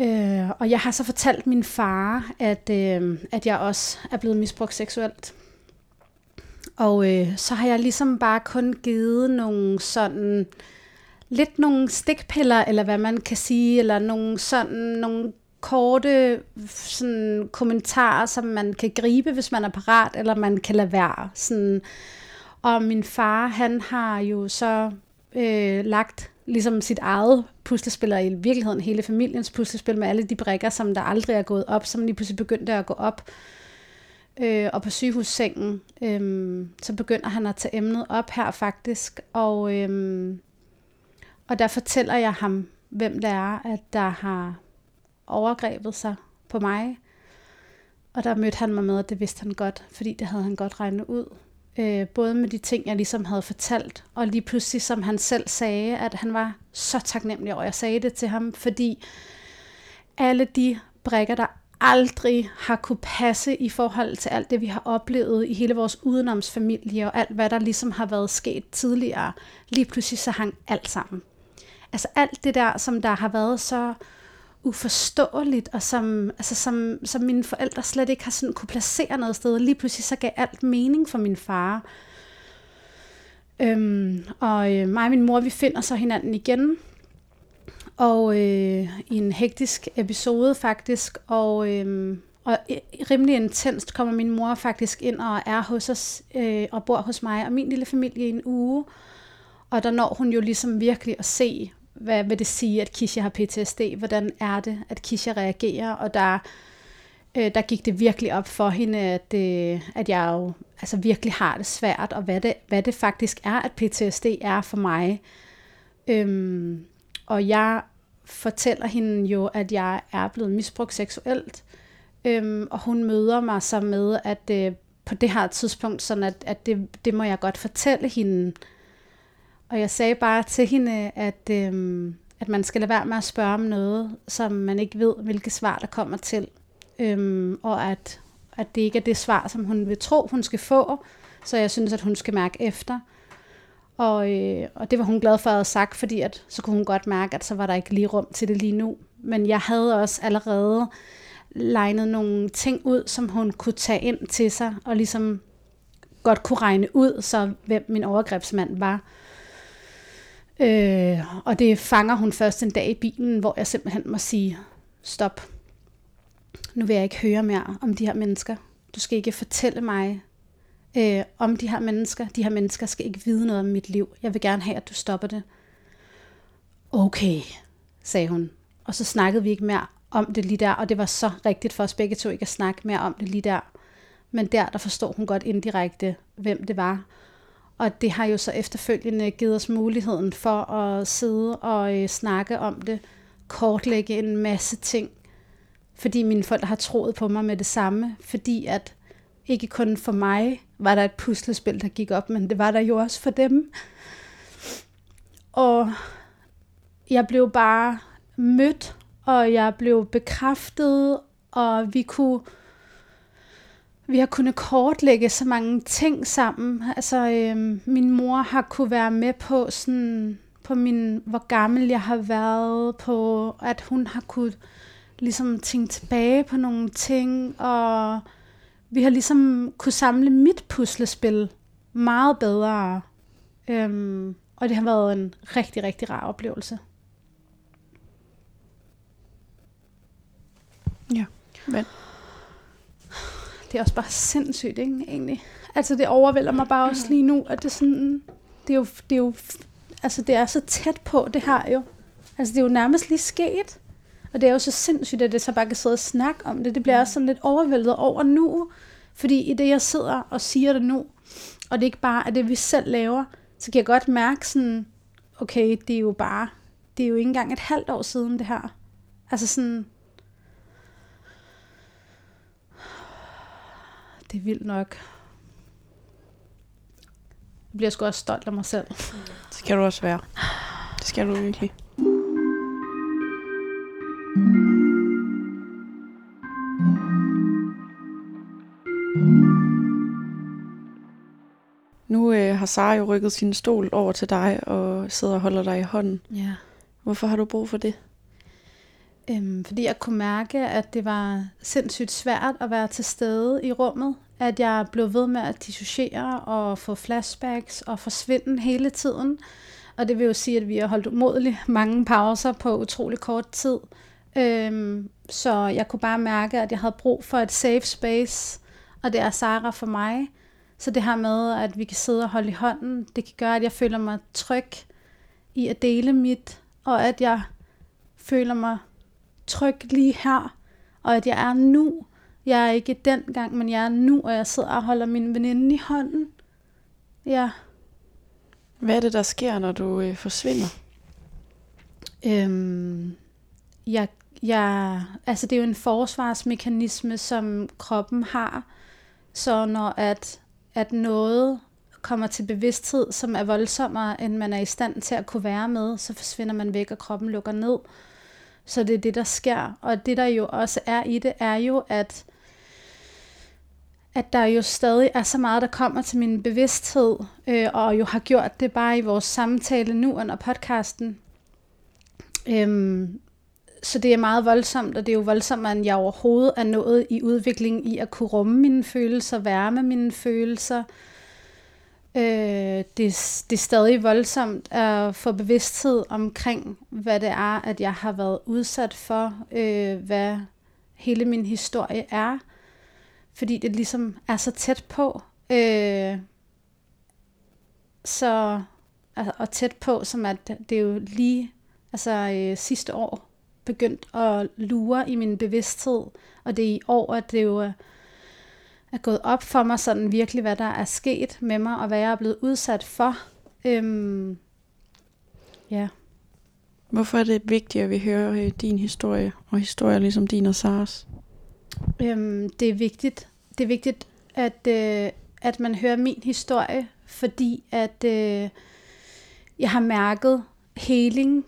Øh, og jeg har så fortalt min far, at, øh, at jeg også er blevet misbrugt seksuelt. Og øh, så har jeg ligesom bare kun givet nogle sådan, lidt nogle stikpiller, eller hvad man kan sige, eller nogle sådan, nogle korte sådan, kommentarer, som man kan gribe, hvis man er parat, eller man kan lade være. Sådan. Og min far, han har jo så øh, lagt ligesom sit eget puslespil, og i virkeligheden hele familiens puslespil med alle de brækker, som der aldrig er gået op, som lige pludselig begyndte at gå op. Øh, og på sygehussengen, øh, så begynder han at tage emnet op her faktisk, og, øh, og der fortæller jeg ham, hvem det er, at der har overgrebet sig på mig. Og der mødte han mig med, at det vidste han godt, fordi det havde han godt regnet ud. Øh, både med de ting, jeg ligesom havde fortalt, og lige pludselig, som han selv sagde, at han var så taknemmelig over, at jeg sagde det til ham, fordi alle de brækker, der aldrig har kunne passe i forhold til alt det, vi har oplevet i hele vores udenomsfamilie, og alt, hvad der ligesom har været sket tidligere, lige pludselig så hang alt sammen. Altså alt det der, som der har været så uforståeligt, og som, altså som, som mine forældre slet ikke har sådan kunne placere noget sted. Lige pludselig så gav alt mening for min far. Øhm, og øh, mig og min mor, vi finder så hinanden igen. Og øh, i en hektisk episode faktisk, og, øh, og rimelig intenst kommer min mor faktisk ind og er hos os, øh, og bor hos mig og min lille familie i en uge. Og der når hun jo ligesom virkelig at se, hvad vil det sige, at Kisha har PTSD? Hvordan er det, at Kisha reagerer? Og der, øh, der gik det virkelig op for hende, at, øh, at jeg jo altså virkelig har det svært, og hvad det, hvad det faktisk er, at PTSD er for mig. Øhm, og jeg fortæller hende jo, at jeg er blevet misbrugt seksuelt, øhm, og hun møder mig så med, at øh, på det her tidspunkt, sådan at, at det, det må jeg godt fortælle hende, og jeg sagde bare til hende, at, øhm, at man skal lade være med at spørge om noget, som man ikke ved, hvilke svar der kommer til. Øhm, og at, at det ikke er det svar, som hun vil tro, hun skal få. Så jeg synes, at hun skal mærke efter. Og, øh, og det var hun glad for at have sagt, fordi at, så kunne hun godt mærke, at så var der ikke lige rum til det lige nu. Men jeg havde også allerede legnet nogle ting ud, som hun kunne tage ind til sig, og ligesom godt kunne regne ud, så hvem min overgrebsmand var. Øh, og det fanger hun først en dag i bilen, hvor jeg simpelthen må sige, stop. Nu vil jeg ikke høre mere om de her mennesker. Du skal ikke fortælle mig øh, om de her mennesker. De her mennesker skal ikke vide noget om mit liv. Jeg vil gerne have, at du stopper det. Okay, sagde hun. Og så snakkede vi ikke mere om det lige der, og det var så rigtigt for os begge to ikke at snakke mere om det lige der. Men der, der forstod hun godt indirekte, hvem det var. Og det har jo så efterfølgende givet os muligheden for at sidde og øh, snakke om det, kortlægge en masse ting, fordi mine folk har troet på mig med det samme, fordi at ikke kun for mig var der et puslespil, der gik op, men det var der jo også for dem. Og jeg blev bare mødt, og jeg blev bekræftet, og vi kunne vi har kunnet kortlægge så mange ting sammen. Altså, øh, min mor har kunne være med på sådan på min, hvor gammel jeg har været, på at hun har kunne ligesom tænke tilbage på nogle ting, og vi har ligesom kunne samle mit puslespil meget bedre. Øhm, og det har været en rigtig, rigtig rar oplevelse. Ja, men det er også bare sindssygt, ikke, egentlig. Altså, det overvælder mig bare også lige nu, at det sådan, det er jo, det er jo, altså, det er så tæt på, det her jo. Altså, det er jo nærmest lige sket. Og det er jo så sindssygt, at det så bare kan sidde og snakke om det. Det bliver også sådan lidt overvældet over nu. Fordi i det, jeg sidder og siger det nu, og det er ikke bare, at det vi selv laver, så kan jeg godt mærke sådan, okay, det er jo bare, det er jo ikke engang et halvt år siden det her. Altså sådan, det er vildt nok. Jeg bliver sgu også stolt af mig selv. Det skal du også være. Det skal du virkelig. Nu øh, har Sara jo rykket sin stol over til dig og sidder og holder dig i hånden. Ja. Hvorfor har du brug for det? Øhm, fordi jeg kunne mærke, at det var sindssygt svært at være til stede i rummet. At jeg blev ved med at dissociere og få flashbacks og forsvinde hele tiden. Og det vil jo sige, at vi har holdt umådeligt mange pauser på utrolig kort tid. Øhm, så jeg kunne bare mærke, at jeg havde brug for et safe space, og det er Sara for mig. Så det her med, at vi kan sidde og holde i hånden, det kan gøre, at jeg føler mig tryg i at dele mit, og at jeg føler mig tryg lige her, og at jeg er nu. Jeg er ikke den gang, men jeg er nu, og jeg sidder og holder min veninde i hånden. Ja. Hvad er det, der sker, når du øh, forsvinder? Øhm, jeg, jeg, altså det er jo en forsvarsmekanisme, som kroppen har. Så når at, at noget kommer til bevidsthed, som er voldsommere, end man er i stand til at kunne være med, så forsvinder man væk, og kroppen lukker ned. Så det er det, der sker. Og det, der jo også er i det, er jo, at at der jo stadig er så meget, der kommer til min bevidsthed, øh, og jo har gjort det bare i vores samtale nu under podcasten. Øhm, så det er meget voldsomt, og det er jo voldsomt, at jeg overhovedet er nået i udvikling i at kunne rumme mine følelser, være med mine følelser. Øh, øh, det, det er stadig voldsomt at få bevidsthed omkring, hvad det er, at jeg har været udsat for, øh, hvad hele min historie er fordi det ligesom er så tæt på. Øh, så, altså, og tæt på, som at det er jo lige altså, øh, sidste år begyndt at lure i min bevidsthed, og det er i år, at det jo er, gået op for mig sådan virkelig, hvad der er sket med mig, og hvad jeg er blevet udsat for. Øhm, ja. Hvorfor er det vigtigt, at vi hører øh, din historie, og historier ligesom din og Sars? Øhm, det er vigtigt, det er vigtigt, at, øh, at man hører min historie, fordi at øh, jeg har mærket heling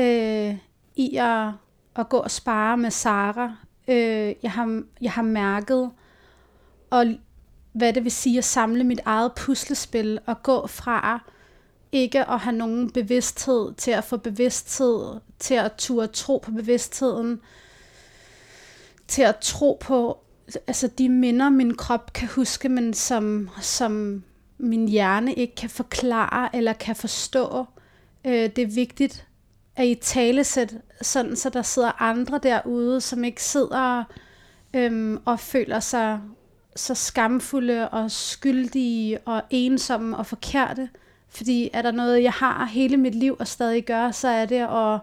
øh, i at, at gå og spare med Sara. Øh, jeg, har, jeg har mærket, og hvad det vil sige at samle mit eget puslespil og gå fra ikke at have nogen bevidsthed til at få bevidsthed, til at turde tro på bevidstheden, til at tro på, altså de minder, min krop kan huske, men som, som min hjerne ikke kan forklare eller kan forstå. Øh, det er vigtigt at i talesæt, sådan så der sidder andre derude, som ikke sidder øhm, og føler sig så skamfulde og skyldige og ensomme og forkerte. Fordi er der noget, jeg har hele mit liv og stadig gør, så er det at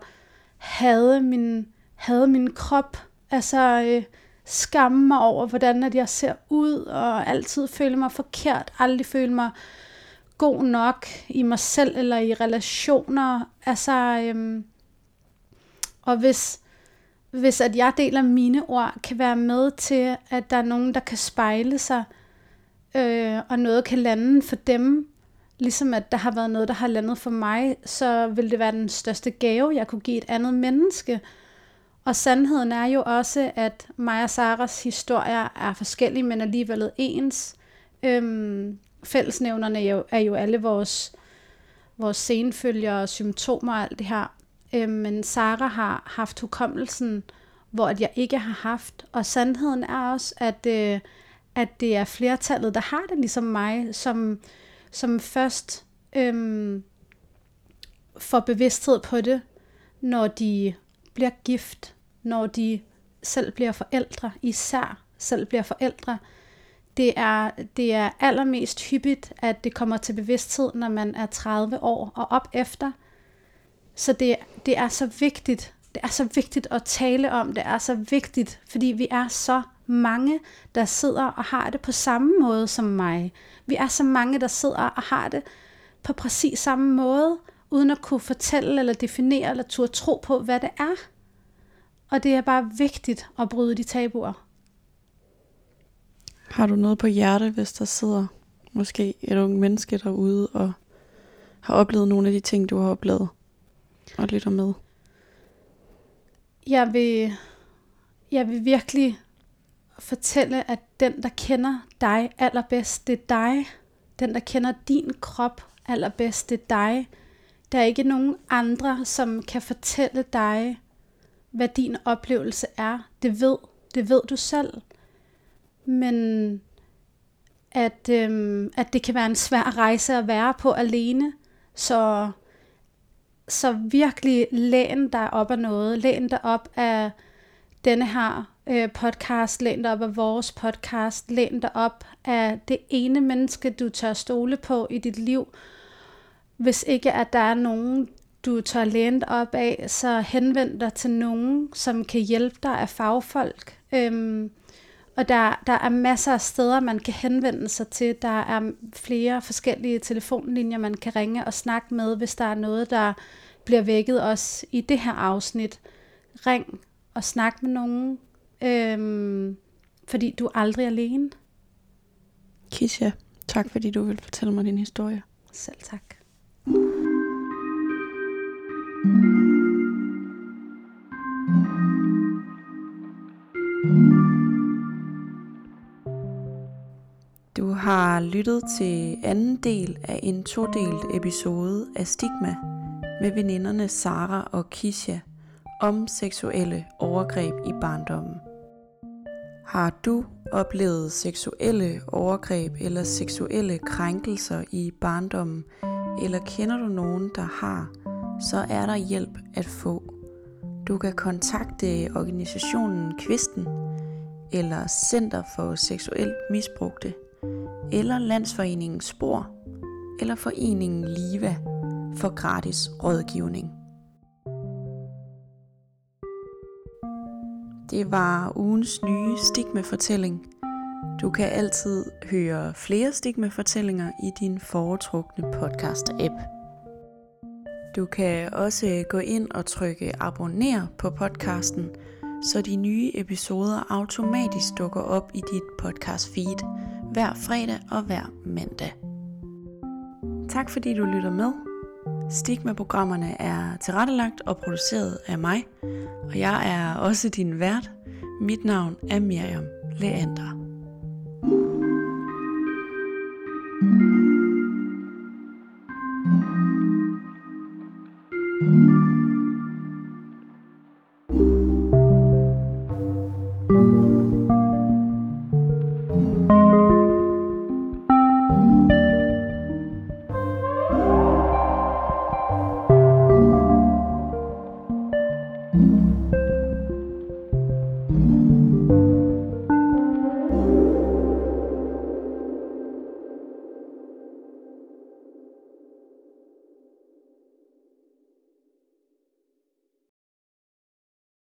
have min, have min krop. Altså, øh, skamme mig over, hvordan at jeg ser ud, og altid føle mig forkert, aldrig føle mig god nok i mig selv eller i relationer. Altså, øhm, og hvis, hvis at jeg deler mine ord, kan være med til, at der er nogen, der kan spejle sig, øh, og noget kan lande for dem, ligesom at der har været noget, der har landet for mig, så vil det være den største gave, jeg kunne give et andet menneske. Og sandheden er jo også, at mig og Saras historier er forskellige, men alligevel ens. Øhm, fællesnævnerne er jo, er jo alle vores, vores senfølger og symptomer og alt det her. Øhm, men Sara har haft hukommelsen, hvor at jeg ikke har haft. Og sandheden er også, at, øh, at det er flertallet, der har det ligesom mig, som, som først øh, får bevidsthed på det, når de bliver gift, når de selv bliver forældre, især selv bliver forældre. Det er, det er allermest hyppigt, at det kommer til bevidsthed, når man er 30 år og op efter. Så det, det er så vigtigt, det er så vigtigt at tale om, det er så vigtigt, fordi vi er så mange, der sidder og har det på samme måde som mig. Vi er så mange, der sidder og har det på præcis samme måde, uden at kunne fortælle eller definere eller turde tro på, hvad det er. Og det er bare vigtigt at bryde de tabuer. Har du noget på hjerte, hvis der sidder måske et ung menneske derude og har oplevet nogle af de ting, du har oplevet og lytter med? Jeg vil, jeg vil virkelig fortælle, at den, der kender dig allerbedst, det er dig. Den, der kender din krop allerbedst, det er dig. Der er ikke nogen andre, som kan fortælle dig, hvad din oplevelse er. Det ved, det ved du selv. Men at, øhm, at det kan være en svær rejse at være på alene. Så, så virkelig læn dig op af noget. Læn dig op af denne her øh, podcast. Læn dig op af vores podcast. Læn dig op af det ene menneske, du tør stole på i dit liv. Hvis ikke at der er nogen, du tør læne dig op af, så henvend dig til nogen, som kan hjælpe dig af fagfolk. Øhm, og der, der er masser af steder, man kan henvende sig til. Der er flere forskellige telefonlinjer, man kan ringe og snakke med, hvis der er noget, der bliver vækket også i det her afsnit. Ring og snak med nogen, øhm, fordi du er aldrig alene. Kisha, tak fordi du vil fortælle mig din historie. Selv tak. Du har lyttet til anden del af en todelt episode af Stigma med veninderne Sara og Kisha om seksuelle overgreb i barndommen. Har du oplevet seksuelle overgreb eller seksuelle krænkelser i barndommen, eller kender du nogen, der har, så er der hjælp at få. Du kan kontakte organisationen Kvisten, eller Center for Seksuelt Misbrugte, eller Landsforeningen Spor, eller Foreningen Liva for gratis rådgivning. Det var ugens nye stigmefortælling. Du kan altid høre flere stigmefortællinger i din foretrukne podcast-app. Du kan også gå ind og trykke abonner på podcasten, så de nye episoder automatisk dukker op i dit podcast feed hver fredag og hver mandag. Tak fordi du lytter med. Stigma-programmerne er tilrettelagt og produceret af mig, og jeg er også din vært. Mit navn er Miriam Leander.